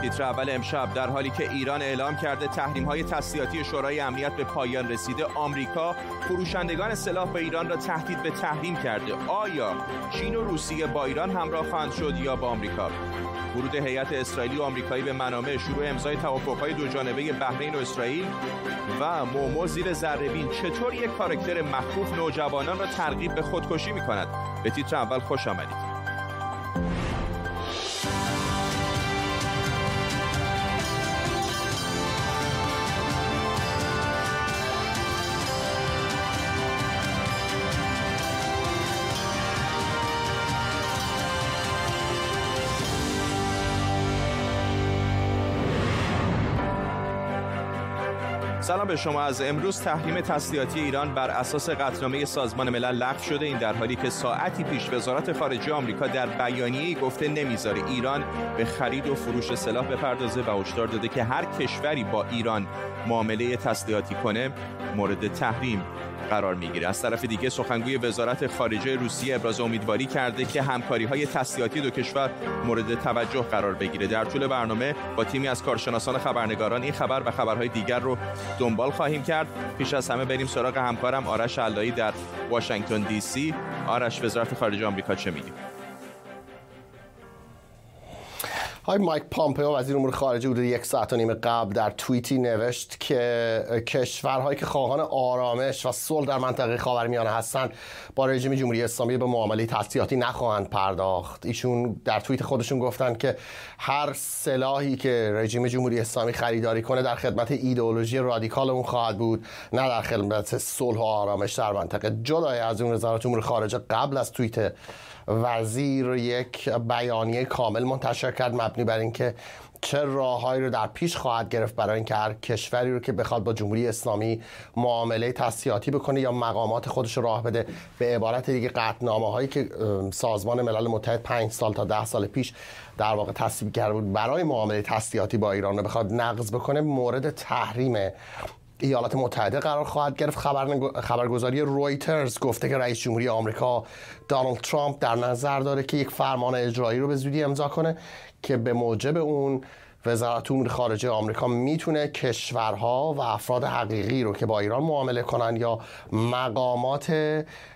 تیتر اول امشب در حالی که ایران اعلام کرده تحریم های تسلیحاتی شورای امنیت به پایان رسیده آمریکا فروشندگان سلاح به ایران را تهدید به تحریم کرده. آیا چین و روسیه با ایران همراه خواهند شد یا با آمریکا؟ ورود هیئت اسرائیلی و آمریکایی به منامه شروع امضای توافقهای دو جانبه بحرین و اسرائیل و مومو زیر ذرهبین چطور یک کارکتر مخوف نوجوانان را ترغیب به خودکشی می کند به تیتر اول خوش آمدید. سلام به شما. از امروز تحریم تسلیحاتی ایران بر اساس قطعنامه سازمان ملل لغو شده. این در حالی که ساعتی پیش وزارت خارجه آمریکا در بیانیه‌ای گفته نمی‌ذاره ایران به خرید و فروش سلاح بپردازه و هشدار داده که هر کشوری با ایران معامله تسلیحاتی کنه مورد تحریم قرار می‌گیره. از طرف دیگه سخنگوی وزارت خارجه روسیه ابراز امیدواری کرده که همکاری های تسلیحاتی دو کشور مورد توجه قرار بگیره. در طول برنامه با تیمی از کارشناسان خبرنگاران این خبر و خبرهای دیگر رو دنبال خواهیم کرد. پیش از همه بریم سراغ همکارم آرش علایی در واشنگتن دی سی. آرش وزارت خارجه آمریکا چه میگه های مایک پامپئو وزیر امور خارجه حدود یک ساعت و نیم قبل در توییتی نوشت که کشورهایی که خواهان آرامش و صلح در منطقه خاورمیانه هستند با رژیم جمهوری اسلامی به معامله تسلیحاتی نخواهند پرداخت. ایشون در توییت خودشون گفتند که هر سلاحی که رژیم جمهوری اسلامی خریداری کنه در خدمت ایدئولوژی رادیکال اون خواهد بود نه در خدمت صلح و آرامش در منطقه. جدای از اون وزارت امور خارجه قبل از توییت وزیر یک بیانیه کامل منتشر کرد مبنی بر اینکه چه راههایی رو در پیش خواهد گرفت برای اینکه هر کشوری رو که بخواد با جمهوری اسلامی معامله تسلیحاتی بکنه یا مقامات خودش رو راه بده. به عبارت دیگه قطنامه هایی که سازمان ملل متحد پنج سال تا ده سال پیش در واقع تصویب کرده بود برای معامله تسلیحاتی با ایران رو بخواد نقض بکنه مورد تحریم ایالات متحده قرار خواهد گرفت. خبرگزاری رویترز گفته که رئیس جمهوری آمریکا دانالد ترامپ در نظر داره که یک فرمان اجرایی رو به زودی امضا کنه که به موجب اون وزارت امور خارجه آمریکا می‌تونه کشورها و افراد حقیقی رو که با ایران معامله کنن یا مقامات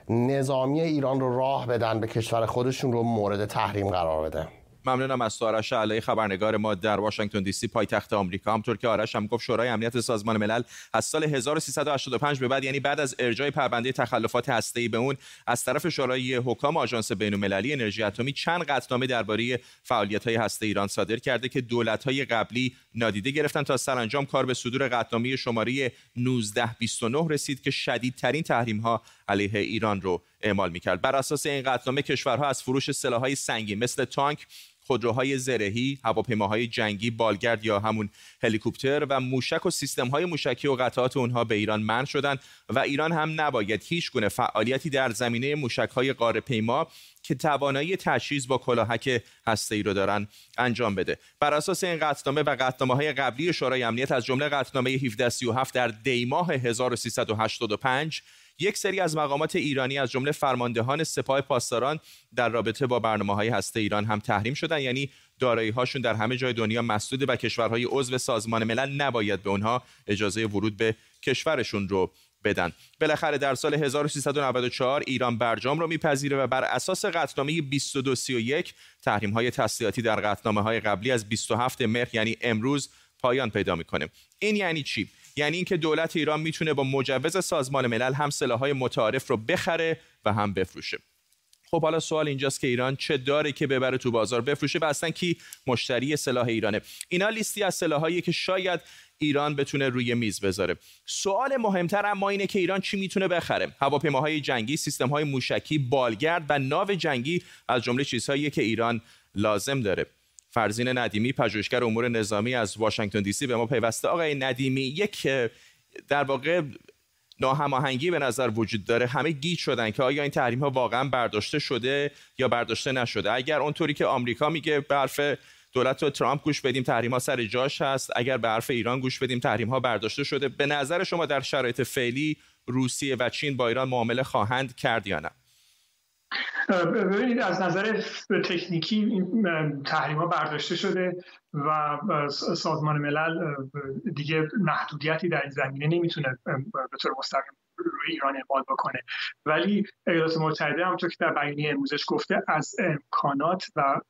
نظامی ایران رو راه بدن به کشور خودشون رو مورد تحریم قرار بده. ممنونم از تو آرش علی خبرنگار ما در واشنگتن دی سی پایتخت آمریکا. همطور که آرش هم گفت شورای امنیت سازمان ملل از سال 1385 به بعد یعنی بعد از ارجای پرونده تخلفات هسته‌ای به اون از طرف شورای حکام آژانس بین‌المللی انرژی اتمی چند قطعنامه درباره فعالیت‌های هسته ایران صادر کرده که دولت‌های قبلی نادیده گرفتن تا سرانجام کار به صدور قطعنامه شماره 1929 رسید که شدیدترین تحریم‌ها علیه ایران رو اعمال می‌کرد. بر اساس این قطعنامه کشورها از فروش سلاح‌های سنگین مثل تانک خودروهای زرهی، هواپیماهای جنگی، بالگرد یا همون هلیکوپتر و موشک و سیستم‌های موشکی و قطعات اونها به ایران منع شدند و ایران هم نباید هیچ گونه فعالیتی در زمینه موشک‌های قاره پیما که توانایی تجهیز با کلاهک هسته‌ای رو دارن انجام بده. بر اساس این قطعنامه و قطعنامه‌های قبلی شورای امنیت از جمله قطعنامه 1737 در دیماه 1385 یک سری از مقامات ایرانی از جمله فرماندهان سپاه پاسداران در رابطه با برنامه های هسته ایران هم تحریم شدن. یعنی دارایی هاشون در همه جای دنیا مسدود و کشورهای عضو سازمان ملل نباید به اونها اجازه ورود به کشورشون رو بدن. بالاخره در سال 1394 ایران برجام رو میپذیره و بر اساس قطعنامه 2231 تحریم های تسلیحاتی در قطعنامه های قبلی از 27 مهر یعنی امروز پایان پیدا می‌کنه. این یعنی چی؟ یعنی اینکه دولت ایران می‌تونه با مجوز سازمان ملل هم سلاحهای متعارف رو بخره و هم بفروشه. خب حالا سوال اینجاست که ایران چه داره که ببره تو بازار بفروشه و اصلا کی مشتری سلاح ایرانه. اینا لیستی از سلاحایی که شاید ایران بتونه روی میز بذاره. سوال مهمتر اما اینه که ایران چی می‌تونه بخره؟ هواپیماهای جنگی سیستمهای موشکی بالگرد و ناو جنگی از جمله چیزهایی که ایران لازم داره. فرزین ندیمی پژوهشگر امور نظامی از واشنگتن دی سی به ما پیوسته. آقای ندیمی یک در واقع ناهماهنگی به نظر وجود داره. همه گیج شدن که آیا این تحریم ها واقعا برداشته شده یا برداشته نشده. اگر اونطوری که آمریکا میگه به حرف دولت و ترامپ گوش بدیم تحریم ها سر جاش هست. اگر به حرف ایران گوش بدیم تحریم ها برداشته شده. به نظر شما در شرایط فعلی روسیه و چین با ایران معامله خواهند کرد یا نه؟ ببینید از نظر تکنیکی این تحریم ها برداشته شده و سازمان ملل دیگه محدودیتی در این زمینه نمی‌تونه به طور مستقیم روی ایران اعمال بکنه. ولی ایالات متحده همونطور که در بیانیه امروزش گفته از امکانات و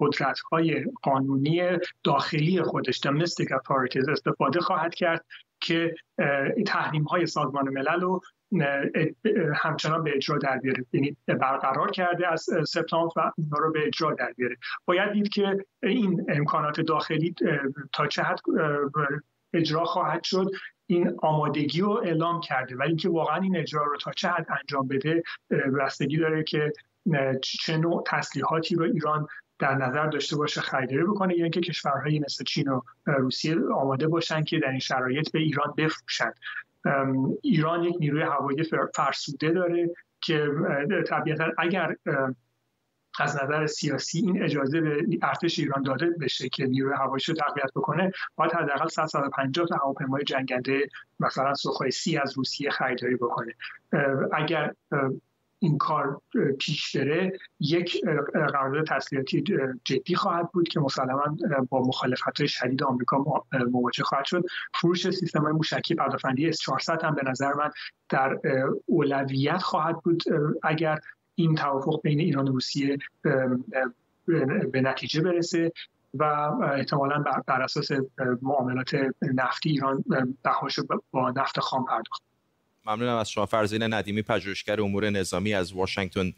قدرت های قانونی داخلی خودش domestic authorities استفاده خواهد کرد که تحریم های سازمان ملل رو همچنان به اجرا در بیاره. یعنی برقرار کرده از سپتامبر و اونا رو به اجرا در بیاره. باید دید که این امکانات داخلی تا چه حد اجرا خواهد شد این آمادگی رو اعلام کرده ولی اینکه واقعا این اجرا رو تا چه حد انجام بده بستگی داره که چه نوع تسلیحاتی رو ایران در نظر داشته باشه خریداری بکنه یا اینکه کشورهایی مثل چین و روسیه آماده باشن که در این شرایط به ایران بفروشند ایران یک نیروی هوایی فرسوده داره که طبیعتا اگر از نظر سیاسی این اجازه به ارتش ایران داده بشه که نیروی هواییش رو تقویت بکنه باید حداقل 150 تا هواپیمای جنگنده مثلا سوخوی سی از روسیه خریداری بکنه. اگر این کار پیش بره یک قرارداد تسلیحاتی جدی خواهد بود که مسلما با مخالفت های شدید آمریکا مواجه خواهد شد. فروش سیستم های موشکی پردافندی اس 400 هم به نظر من در اولویت خواهد بود اگر این توافق بین ایران و روسیه به نتیجه برسه و احتمالا بر اساس معاملات نفتی ایران بهاش با نفت خام پرداخت. ممنونم از شما فرزین ندیمی پژوهشگر امور نظامی از واشنگتن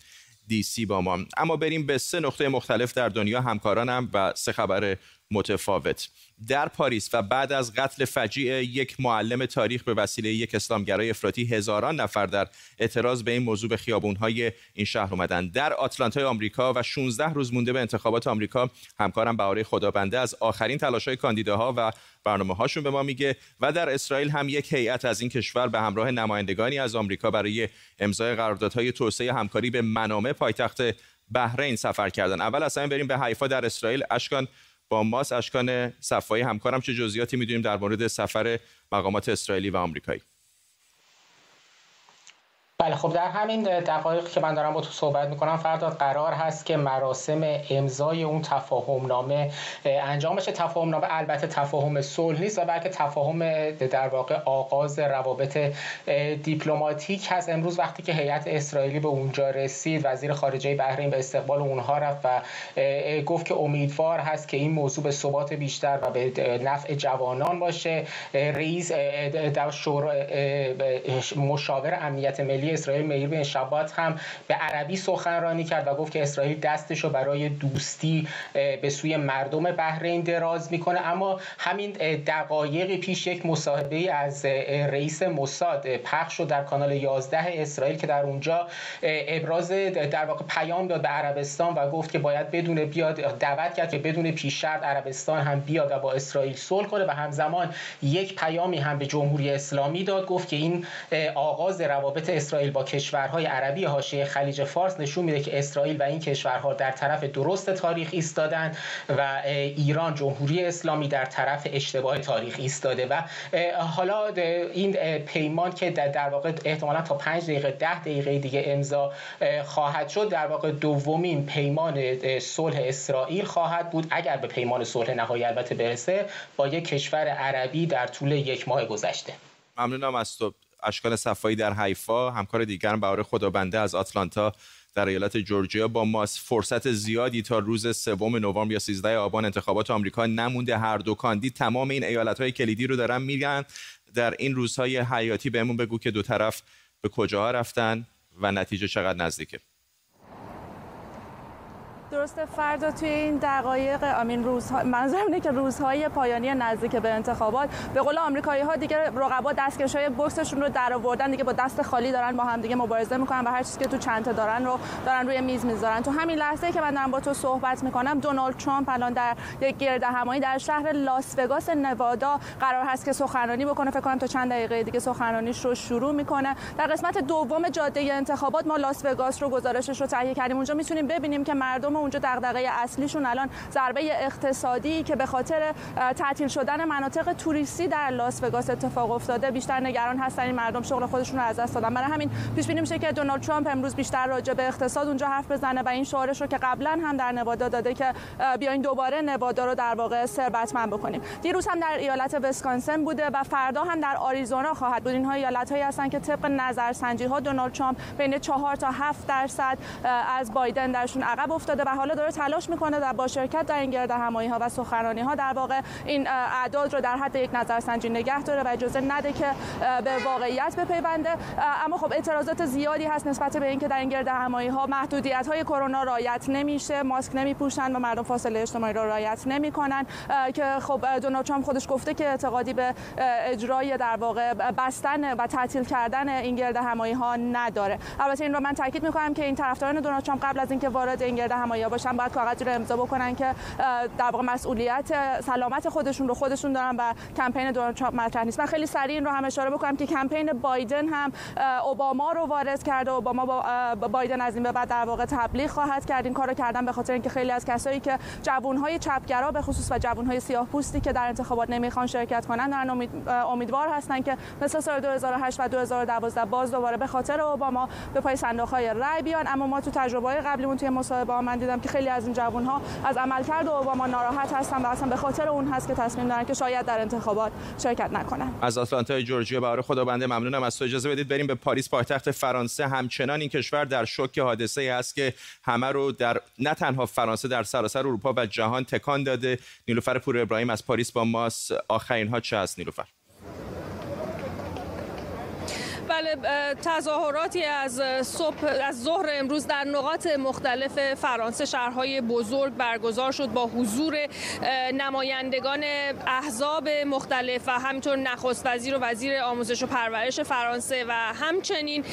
دی سی با ما. اما بریم به سه نقطه مختلف در دنیا همکارانم و سه خبر متفاوت. در پاریس و بعد از قتل فجیع یک معلم تاریخ به وسیله یک اسلامگرای افراطی هزاران نفر در اعتراض به این موضوع به خیابونهای این شهر اومدن در آتلانتای آمریکا و 16 روز مونده به انتخابات آمریکا همکارم بهاره خدابنده از آخرین تلاش‌های کاندیداها و برنامه هاشون به ما میگه و در اسرائیل هم یک هیئت از این کشور به همراه نمایندگانی از آمریکا برای امضای قراردادهای توسعه همکاری به منامه پایتخت بحرین سفر کردن. اول اصلا بریم به حیفا در اسرائیل. اشکان با ماس اشکان صفایی همکارم چه جزئیاتی می‌دونیم در مورد سفر مقامات اسرائیلی و آمریکایی؟ بله خب در همین دقایق که من دارم با تو صحبت می‌کنم فردا قرار هست که مراسم امضای اون تفاهم نامه انجام بشه. تفاهم نامه البته تفاهم صلح نیست و بلکه تفاهم در واقع آغاز روابط دیپلماتیک هست. امروز وقتی که هیئت اسرائیلی به اونجا رسید وزیر خارجه بحرین به استقبال اونها رفت و گفت که امیدوار هست که این موضوع به ثبات بیشتر و به نفع جوانان باشه. رئیس در مشاور امنیت ملی اسرائیل میل بن شبات هم به عربی سخنرانی کرد و گفت که اسرائیل دستش رو برای دوستی به سوی مردم بحرین دراز می‌کنه. اما همین دقایق پیش یک مصاحبه از رئیس موساد پخش شد در کانال 11 اسرائیل که در اونجا ابراز در واقع پیام داد به عربستان و گفت که باید بدون بیاد دعوت کرد که بدون پیش شرط عربستان هم بیاد و با اسرائیل صلح کنه. و همزمان یک پیامی هم به جمهوری اسلامی داد گفت که این آغاز روابط اسرائیل اسرائیل با کشورهای عربی حاشیه خلیج فارس نشون میده که اسرائیل و این کشورها در طرف درست تاریخ ایستادن و ایران جمهوری اسلامی در طرف اشتباه تاریخ ایستاده و حالا این پیمان که در واقع احتمالا تا پنج دقیقه ده دقیقه دیگه امضا خواهد شد در واقع دومین پیمان صلح اسرائیل خواهد بود. اگر به پیمان صلح نهایی البته برسه با یک کشور عربی در طول یک ماه گذشته. ممنونم از تو. اشکال صفایی در حیفا. همکار دیگرم بهار خدابنده از آتلانتا در ایالت جورجیا با ماس فرصت زیادی تا روز سوم نوامبر یا 13 آبان انتخابات آمریکا نمونده. هر دو کاندید تمام این ایالت های کلیدی رو دارن میگن. در این روزهای حیاتی بهمون بگو که دو طرف به کجاها رفتن و نتیجه چقدر نزدیکه. درسته فردا توی این دقایق امین روزها منظورم اینه که روزهای پایانی نزدیک به انتخابات به قول آمریکایی ها دیگه رقبا دستکشای بوکسشون رو در آوردن دیگه با دست خالی دارن با هم دیگه مبارزه می‌کنن و هر چیزی که تو چنته دارن رو دارن روی میز می‌ذارن. تو همین لحظه که من دارم با تو صحبت می‌کنم دونالد ترامپ الان در یک گرد همایی در شهر لاس وگاس نوادا قرار هست که سخنرانی بکنه. فکر کنم تا چند دقیقه دیگه سخنرانیش رو شروع می‌کنه. در قسمت دوم جاده انتخابات ما لاس وگاس رو گزارشش رو تهیه کردیم. اونجا می‌تونیم ببینیم که مردم اونجا دغدغه اصلیشون الان ضربه اقتصادی که به خاطر تعطیل شدن مناطق توریستی در لاس وگاس اتفاق افتاده بیشتر نگران هستن. این مردم شغل خودشون رو از دست دادن. برای همین پیش بینی میشه که دونالد ترامپ امروز بیشتر راجع به اقتصاد اونجا حرف بزنه و این شعارش رو که قبلا هم در نوادا داده که بیاین دوباره نوادا رو در واقع ثروتمند بکنیم. دیروز هم در ایالت ویسکانسن بوده و فردا هم در آریزونا خواهد بود. اینها ایالت هایی هستن که طبق نظرسنجی ها دونالد ترامپ بین 4 تا 7 درصد از بایدن درشون عقب افتاده و حالا داره تلاش می‌کنه در با شرکت در این گرد همایی ها و سخنرانی ها در واقع این اعداد رو در حد یک نظرسنجی نگه داره و اجازه نده که به واقعیت بپیونده. اما خب اعتراضات زیادی هست نسبت به اینکه در این گرد همایی ها محدودیت های کرونا رعایت نمیشه ماسک نمیپوشن و مردم فاصله اجتماعی را رعایت نمی‌کنن. که خب دونالد ترامپ خودش گفته که اعتقادی به اجرای در واقع بستن و تعطیل کردن این گرد همایی ها نداره. البته این رو من تاکید می‌کنم که این طرفداران دونالد ترامپ قبل از اینکه وارد این گرد همایی باشن باید کاغذی رو امضا بکنن که در واقع مسئولیت سلامت خودشون رو خودشون دارن و کمپین دونالد ترامپ مطرح نیست. من خیلی سریع این رو هم اشاره بکنم که کمپین بایدن هم اوباما رو وارد کرده. اوباما با بایدن از این به بعد در واقع تبلیغ خواهد کرد. این کارو کردن به خاطر اینکه خیلی از کسایی که جوانهای چپگرا به خصوص و جوانهای سیاه پوستی که در انتخابات نمی‌خوان شرکت کنن دارن امید، امیدوار هستن که مثل سال 2008 و 2012 باز دوباره به خاطر اوباما به پای صندوق های رای بیان. اما ما تو تجربه قبلیمون توی مصاحبه دیدم که خیلی از این جوان ها از عملکرد اوباما ناراحت هستن و اصلا به خاطر اون هست که تصمیم دارن که شاید در انتخابات شرکت نکنن. از آتلانتا جورجیا برای خدابنده ممنونم. از تو اجازه بدید بریم به پاریس. پایتخت فرانسه همچنان این کشور در شوک حادثه است که همه رو در نه تنها فرانسه در سراسر اروپا و جهان تکان داده. نیلوفر پور ابراهیم از پاریس با ماست. آخرین ها چه است نیلوفر؟ بله تظاهراتی از صبح از ظهر امروز در نقاط مختلف فرانسه. شهرهای بزرگ برگزار شد با حضور نمایندگان احزاب مختلف و همینطور نخست وزیر و وزیر آموزش و پرورش فرانسه و همچنین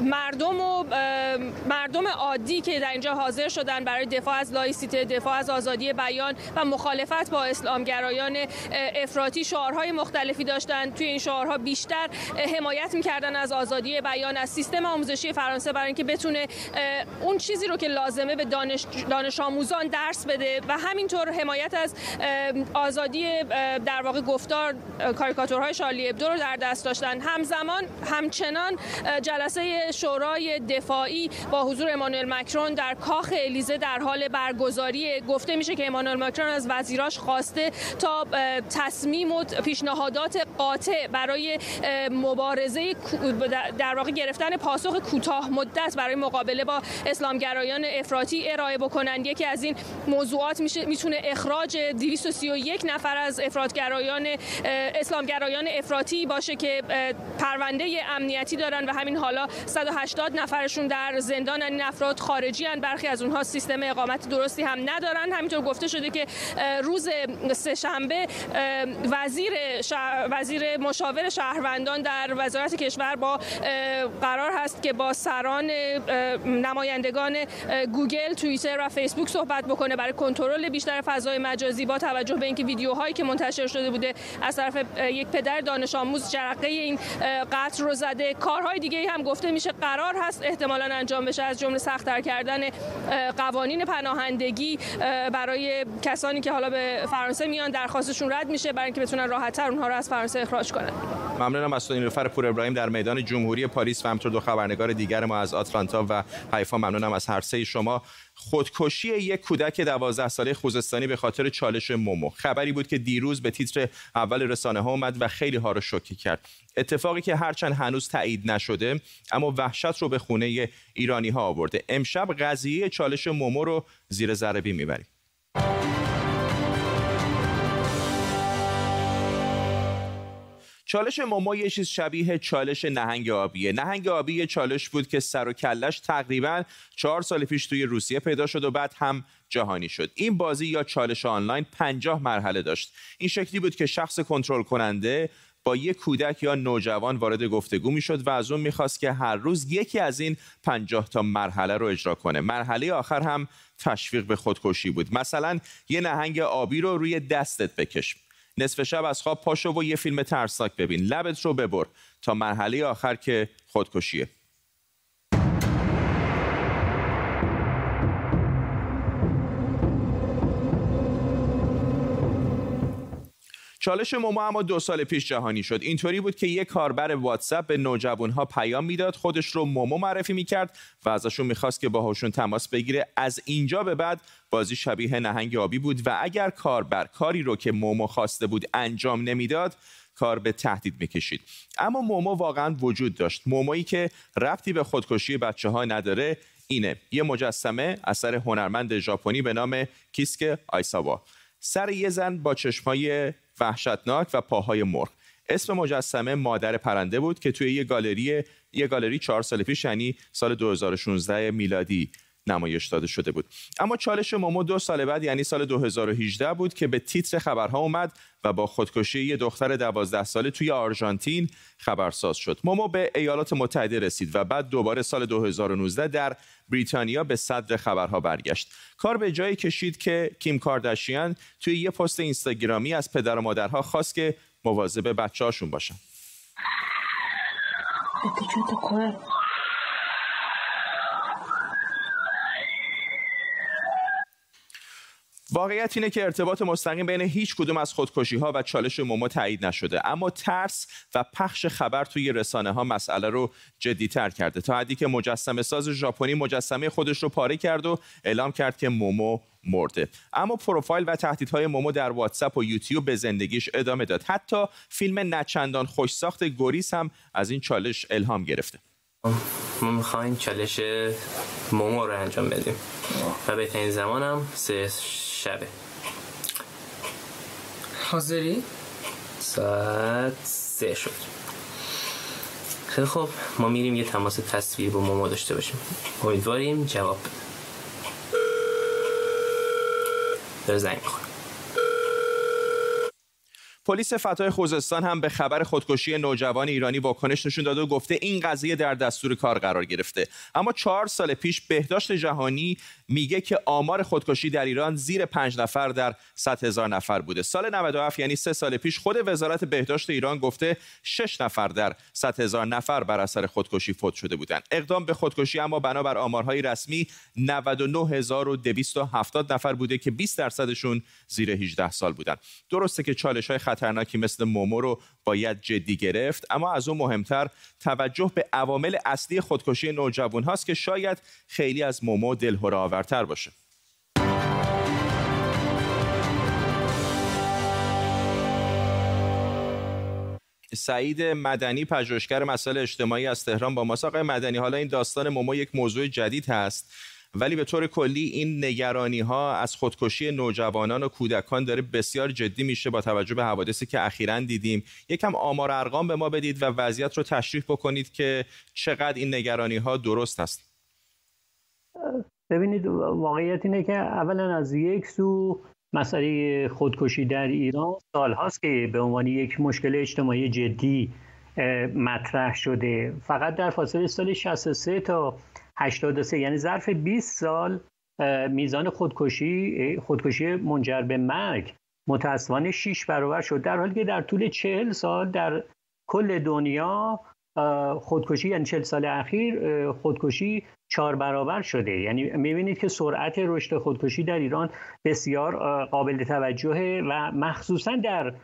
مردم و مردم عادی که در اینجا حاضر شدن برای دفاع از لایسیته دفاع از آزادی بیان و مخالفت با اسلامگرایان افراطی شعارهای مختلفی داشتند توی این شعارها بیشتر حمایت کردن از آزادی بیان از سیستم آموزشی فرانسه برای اینکه بتونه اون چیزی رو که لازمه به دانش, دانش آموزان درس بده و همینطور حمایت از آزادی در واقع گفتار کاریکاتورهای شارلی ابدو رو در دست داشتن. همزمان همچنان جلسه شورای دفاعی با حضور امانوئل مکرون در کاخ الیزه در حال برگزاری. گفته میشه که امانوئل مکرون از وزیراش خواسته تا تصمیم و پیشنهادات قاطع برای مبارزه در واقع گرفتن پاسخ کوتاه مدت برای مقابله با اسلامگرایان افراطی ارائه بکنند یکی از این موضوعات میشه می‌تونه اخراج 231 نفر از افراطگرایان اسلامگرایان افراطی باشه که پرونده امنیتی دارن و همین حالا 180 نفرشون در زندان این افراد خارجی هن. برخی از اونها سیستم اقامت درستی هم ندارن همینطور گفته شده که روز سهشنبه وزیر وزیر مشاور شهروندان در وزارت کشور با قرار هست که با سران نمایندگان گوگل، توییتر و فیسبوک صحبت بکنه. برای کنترل بیشتر فضای مجازی با توجه به اینکه ویدیوهایی که منتشر شده بوده از طرف یک پدر دانش آموز جرقه این قتل رو زده. کارهای دیگه هم گفته میشه قرار هست احتمالا انجام بشه. از جمله سختتر کردن قوانین پناهندگی برای کسانی که حالا به فرانسه میان درخواستشون رد میشه برای اینکه بتونن راحتتر اونها رو از فرانسه اخراج کنن. ممنونم از نیلوفر پور ابراهیم در میدان جمهوری پاریس و همطور دو خبرنگار دیگر ما از آتلانتا و حیفا ممنونم از هر سه شما. خودکشی یک کودک 12 ساله خوزستانی به خاطر چالش مومو. خبری بود که دیروز به تیتر اول رسانه ها اومد و خیلی ها رو شوکه کرد. اتفاقی که هرچند هنوز تایید نشده اما وحشت رو به خونه ایرانی ها آورده. امشب قضیه چالش مومو رو زیر ذره می‌بریم. چالش مومو یه چیز شبیه چالش نهنگ آبیه. نهنگ آبی یه چالش بود که سر و کلش تقریبا چهار سال پیش توی روسیه پیدا شد و بعد هم جهانی شد. این بازی یا چالش آنلاین پنجاه مرحله داشت. این شکلی بود که شخص کنترل کننده با یک کودک یا نوجوان وارد گفتگو می‌شد و از اون می‌خواست که هر روز یکی از این پنجاه تا مرحله رو اجرا کنه. مرحله آخر هم تشویق به خودکشی بود. مثلا یه نهنگ آبی رو روی دستت بکش. نصف شب از خواب پاشو و یه فیلم ترسناک ببین. لبت رو ببر تا مرحله آخر که خودکشیه. چالش مومو اما دو سال پیش جهانی شد. اینطوری بود که یک کاربر واتساپ به نوجوانها پیام می‌داد خودش رو مومو معرفی می‌کرد و ازشون می‌خواست که باهاشون تماس بگیره. از اینجا به بعد بازی شبیه نهنگ آبی بود و اگر کاربر کاری رو که مومو خواسته بود انجام نمی‌داد کار به تهدید می‌کشید. اما مومو واقعا وجود داشت. مومویی که ربطی به خودکشی بچه ها نداره اینه. یه مجسمه اثر هنرمند ژاپنی به نام کیسک آیساوا. سر یه زن با چشمای وحشتناک و پاهای مرغ. اسم مجسمه مادر پرنده بود که توی یه گالری یه گالری چهار سال پیش یعنی سال 2016 میلادی. نمایش داده شده بود. اما چالش مومو دو سال بعد یعنی سال 2018 بود که به تیتر خبرها اومد و با خودکشی یه دختر دوازده ساله توی آرژانتین خبرساز شد. مومو به ایالات متحده رسید و بعد دوباره سال 2019 در بریتانیا به صدر خبرها برگشت. کار به جایی کشید که کیم کارداشیان توی یه پست اینستاگرامی از پدر و مادرها خواست که مواظب بچه‌هاشون باشن. واقعیت اینه که ارتباط مستقیم بین هیچ کدوم از خودکشی ها و چالش مومو تایید نشده. اما ترس و پخش خبر توی رسانه ها مسئله رو جدی تر کرده. تا حدی که مجسمه ساز ژاپنی مجسمه خودش رو پاره کرد و اعلام کرد که مومو مرده. اما پروفایل و تهدیدهای مومو در واتساپ و یوتیوب به زندگیش ادامه داد. حتی فیلم نچندان خوش ساخت گوریس هم از این چالش الهام گرفته. ما می‌خوایم چالش مومو رو انجام بدیم. و بهترین زمانم سه حاضری؟ ساعت سه شد. خیلی خوب. ما میریم یه تماس تصویر با مومو داشته باشیم. امیدواریم جواب داره زنگ می‌خوره. پلیس فتای خوزستان هم به خبر خودکشی نوجوان ایرانی واکنش نشون داده و گفته این قضیه در دستور کار قرار گرفته. اما چهار سال پیش بهداشت جهانی میگه که آمار خودکشی در ایران زیر پنج نفر در 100 هزار نفر بوده. سال 97 یعنی سه سال پیش خود وزارت بهداشت ایران گفته 6 نفر در 100 هزار نفر بر اثر خودکشی فوت شده بودند. اقدام به خودکشی اما بنابر آمارهای رسمی 99270 نفر بوده که 20 درصدشون زیر 18 سال بودند. درسته که چالش های خطرناکی مثل مومو رو باید جدی گرفت اما از اون مهمتر توجه به عوامل اصلی خودکشی نوجوان هاست که شاید خیلی از مومو دلهره آورتر باشه. سعید مدنی پژوهشگر مسائل اجتماعی از تهران با ماست. آقای مدنی حالا این داستان مومو یک موضوع جدید هست. ولی به طور کلی این نگرانی ها از خودکشی نوجوانان و کودکان داره بسیار جدی میشه با توجه به حوادثی که اخیرا دیدیم. یکم آمار ارقام به ما بدید و وضعیت رو تشریح بکنید که چقدر این نگرانی ها درست است. ببینید واقعیت اینه که اولا از یک سو مسئله خودکشی در ایران سال هاست که به عنوان یک مشکل اجتماعی جدی مطرح شده. فقط در فاصله سال 63 تا 83 یعنی ظرف 20 سال میزان خودکشی خودکشی منجر به مرگ متاسفانه 6 برابر شد. در حالی که در طول 40 سال در کل دنیا خودکشی یعنی 40 سال اخیر خودکشی چهار برابر شده. یعنی می‌بینید که سرعت رشد خودکشی در ایران بسیار قابل توجهه و مخصوصا در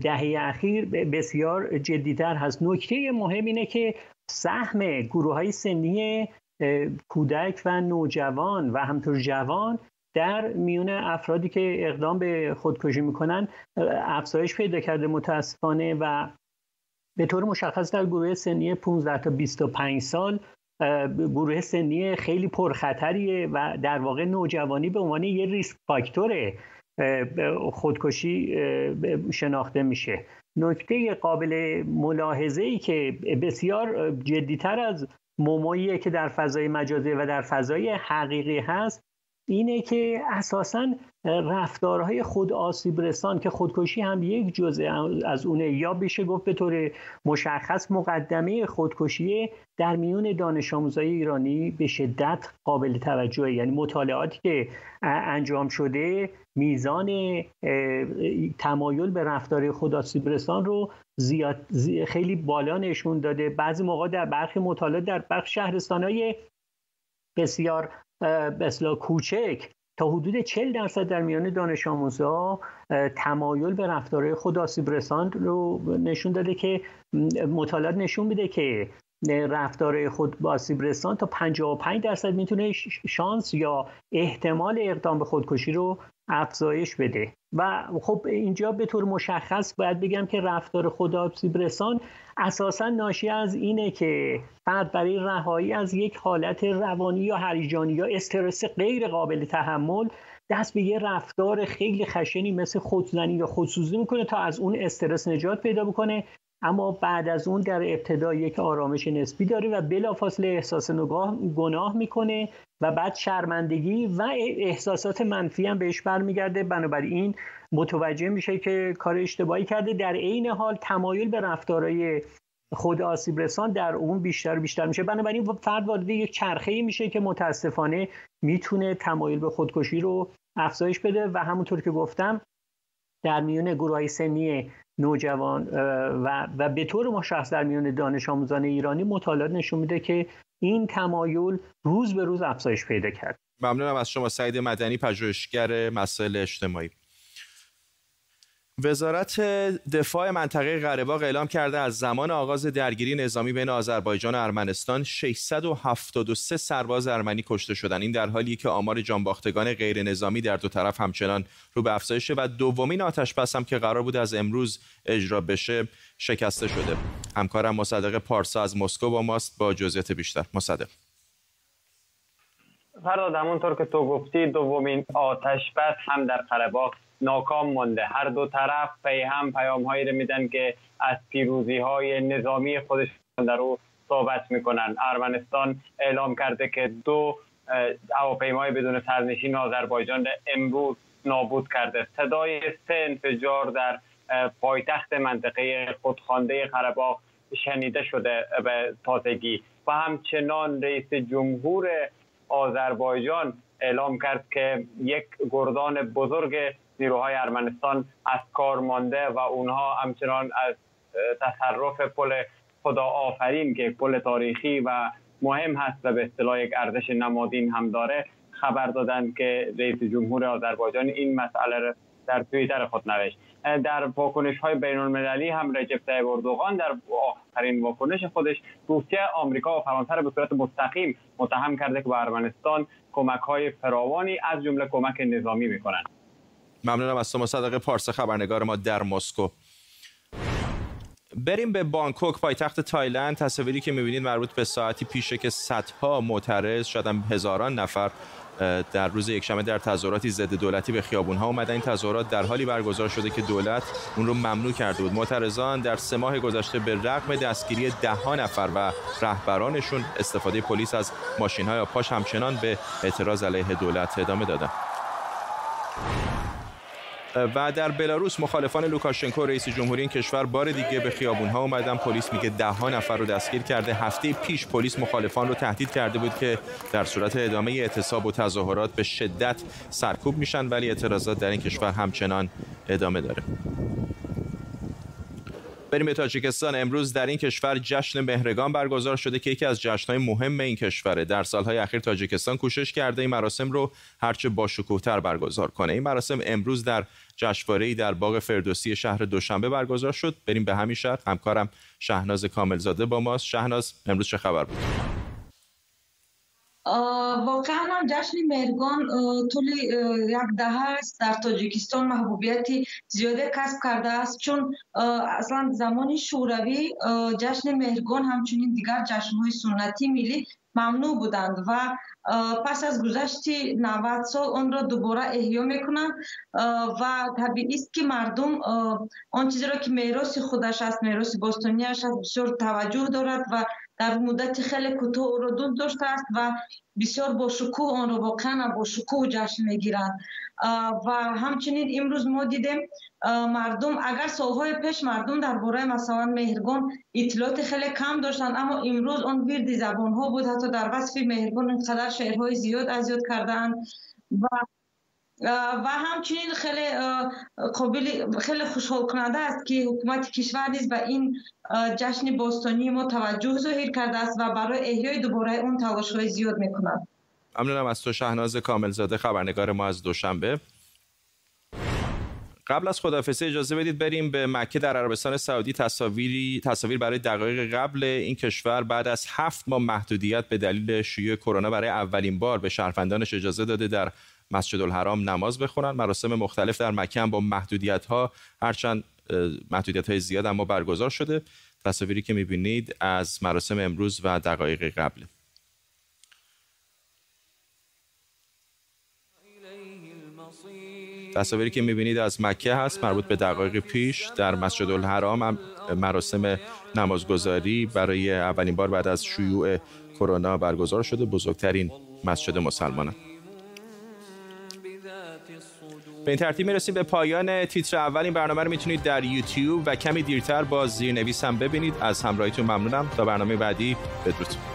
دهه اخیر بسیار جدیتر هست. نکته مهم اینه که سهم گروه های سنی کودک و نوجوان و همطور جوان در میون افرادی که اقدام به خودکشی می‌کنن افزایش پیدا کرده متاسفانه و به طور مشخص در گروه سنی 15 تا 25 سال گروه سنی خیلی پرخطریه و در واقع نوجوانی به عنوان یه ریسک فاکتور خودکشی شناخته میشه. نکته قابل ملاحظه ای که بسیار جدیتر از مومویی که در فضای مجازی و در فضای حقیقی هست. اینه که اساسا رفتارهای خود آسیب رسان که خودکشی هم یک جزء از اونه یا بشه گفت به طور مشخص مقدمه خودکشی در میون دانش آموزای ایرانی به شدت قابل توجه یعنی مطالعاتی که انجام شده میزان تمایل به رفتار خود آسیب رسان رو زیاد خیلی بالا نشون داده. بعضی موقع در برخی مطالعات در برخی شهرستانهای بسیار بسیار کوچک تا حدود 40 درصد در میان دانش آموزا تمایل به رفتارهای خود آسیب رو نشون داده که مطالعات نشون میده که رفتار خود با آسیب رسان تا 55 درصد می‌تونه شانس یا احتمال اقدام به خودکشی رو افزایش بده. و خب اینجا به طور مشخص باید بگم که رفتار خود آسیب رسان اساسا ناشی از اینه که فرد برای رهایی از یک حالت روانی یا هریجانی یا استرس غیر قابل تحمل دست به یه رفتار خیلی خشنی مثل خودزنی یا خودسوزی می‌کنه تا از اون استرس نجات پیدا بکنه اما بعد از اون در ابتدا یک آرامش نسبی داره و بلافاصله احساس نگاه گناه می‌کنه و بعد شرمندگی و احساسات منفی هم بهش برمیگرده. بنابراین متوجه میشه که کار اشتباهی کرده. در عین حال تمایل به رفتارهای خود آسیب رسان در اون بیشتر و بیشتر میشه. بنابراین فرد وارد یک چرخه میشه که متاسفانه می‌تونه تمایل به خودکشی رو افزایش بده. و همونطور که گفتم در میون گروه سنی نوجوان و, و به طور مشخص در میان دانش آموزان ایرانی مطالعات نشون میده که این تمایل روز به روز افزایش پیدا کرد. ممنونم از شما سعید مدنی پژوهشگر مسائل اجتماعی. وزارت دفاع منطقه قره‌باغ اعلام کرده از زمان آغاز درگیری نظامی بین آذربایجان و ارمنستان 673 سرباز ارمنی کشته شدند. این در حالی که آمار جانباختگان غیر نظامی در دو طرف همچنان رو به افزایش و دومین آتش بس هم که قرار بود از امروز اجرا بشه شکسته شده. همکارم مصدق پارسا از مسکو با ماست با جزئیات بیشتر. مصدق. فراد همونطور که تو گفتی دومین آتش بس هم در قره ناکام مانده. هر دو طرف پی هم پیام هایی رو میدن که از پیروزی های نظامی خودشون در او صحبت می‌کنن. ارمنستان اعلام کرده که دو هواپیمای بدون سرنشین آذربایجان امروز نابود کرده. صدای سه انفجار در پایتخت منطقه خودخوانده قرباق شنیده شده به تازگی. و همچنان رئیس جمهور آذربایجان اعلام کرد که یک گردان بزرگ نیروهای ارمنستان از کار مانده و اونها همچنان از تصرف پل خدا آفرین که پل تاریخی و مهم هست و به اصطلاح یک ارزش نمادین هم داره خبر دادند که رئیس جمهور آذربایجان این مسئله در توییتر خود نوشت. در واکنش های بین المللی هم رجب طیب اردوغان در آخرین واکنش خودش روسیه آمریکا و فرانسه را به صورت مستقیم متهم کرده که به ارمنستان کمک های فراوانی از جمله کمک نظامی می‌کنند ممنونم از شما صدقه پارس خبرنگار ما در مسکو. بریم به بانکوک. پایتخت تایلند تصاویری که می‌بینید مربوط به ساعتی پیشه که صدها معترض شاید هزاران نفر در روز یکشنبه در تظاهراتی ضد دولتی به خیابون ها اومدن. این تظاهرات در حالی برگزار شده که دولت اون رو ممنوع کرده بود. معترضان در سه ماه گذشته به رغم دستگیری ده ها نفر و رهبرانشون استفاده پلیس از ماشین های آب پاش همچنان به اعتراض علیه دولت ادامه دادن. و در بلاروس مخالفان لوکاشنکو رئیس جمهوری این کشور بار دیگه به خیابون ها اومدن. پلیس میگه ده ها نفر رو دستگیر کرده. هفته پیش پلیس مخالفان رو تهدید کرده بود که در صورت ادامه اعتصاب و تظاهرات به شدت سرکوب میشن ولی اعتراضات در این کشور همچنان ادامه داره. بریم به تاجیکستان. امروز در این کشور جشن مهرگان برگزار شده که یکی از جشنهای مهم این کشوره. در سالهای اخیر تاجیکستان کوشش کرده این مراسم رو هرچه باشکوهتر برگزار کنه. این مراسم امروز در جشنواره‌ای در باغ فردوسی شهر دوشنبه برگزار شد. بریم به همین شهر. همکارم شهناز کاملزاده با ماست. شهناز امروز چه خبر بود؟ Э, воқеанам ҷашни мергон э, тӯли э, як даҳааст дар тоҷикистон маҳбубияти зиёде касб кардааст чун аслан замони шӯравӣ ҷашни мергон ҳамчунин дигар ҷашнҳои суннати миллӣ мамнӯъ буданд ва пас аз гузашти навад сол онро дубора эҳьё мекунанд ва табиист ки мардум он чизеро ки мероси худаш аст мероси бостонияш аст бисёр таваҷҷӯҳ дорад ва در مدت خیلی کوتاه را دوست داشته است و بسیار با شکوه آن را واقعا با شکوه جشن می‌گیرند و همچنین امروز ما دیدیم مردم اگر سالهای پیش مردم درباره مثلا مهرگان اطلاعات خیلی کم داشتند اما امروز آن ورد زبان ها بود حتی در وصف مهرگان اینقدر شعرهای زیاد ازیاد کردند و و همچنین خیلی قابل خیلی خوشحال کننده است که حکومت کشور نیز به این جشن باستانی ما توجه ظاهر کرده است و برای احیای دوباره اون تلاش های زیاد می‌کنند. ممنونم از تو شهناز کاملزاده. خبرنگار ما از دوشنبه. قبل از خدافزی اجازه بدید بریم به مکه در عربستان سعودی. تصاویری تصاویر برای دقایق قبل این کشور بعد از هفت ماه محدودیت به دلیل شیوع کرونا برای اولین بار به شهروندانش اجازه داده در مسجد الحرام نماز بخونن. مراسم مختلف در مکه با محدودیت ها هرچند محدودیت های زیاد اما برگزار شده. تصاویری که می‌بینید از مراسم امروز و دقایق قبل. تصاویری که می‌بینید از مکه هست مربوط به دقایق پیش. در مسجد الحرام مراسم نمازگذاری برای اولین بار بعد از شیوع کرونا برگزار شده. بزرگترین مسجد مسلمانان. به این ترتیب می‌رسیم به پایان تیتر اول. این برنامه رو می‌تونید در یوتیوب و کمی دیرتر با زیرنویس هم ببینید. از همراهیتون ممنونم. تا برنامه بعدی بدرود.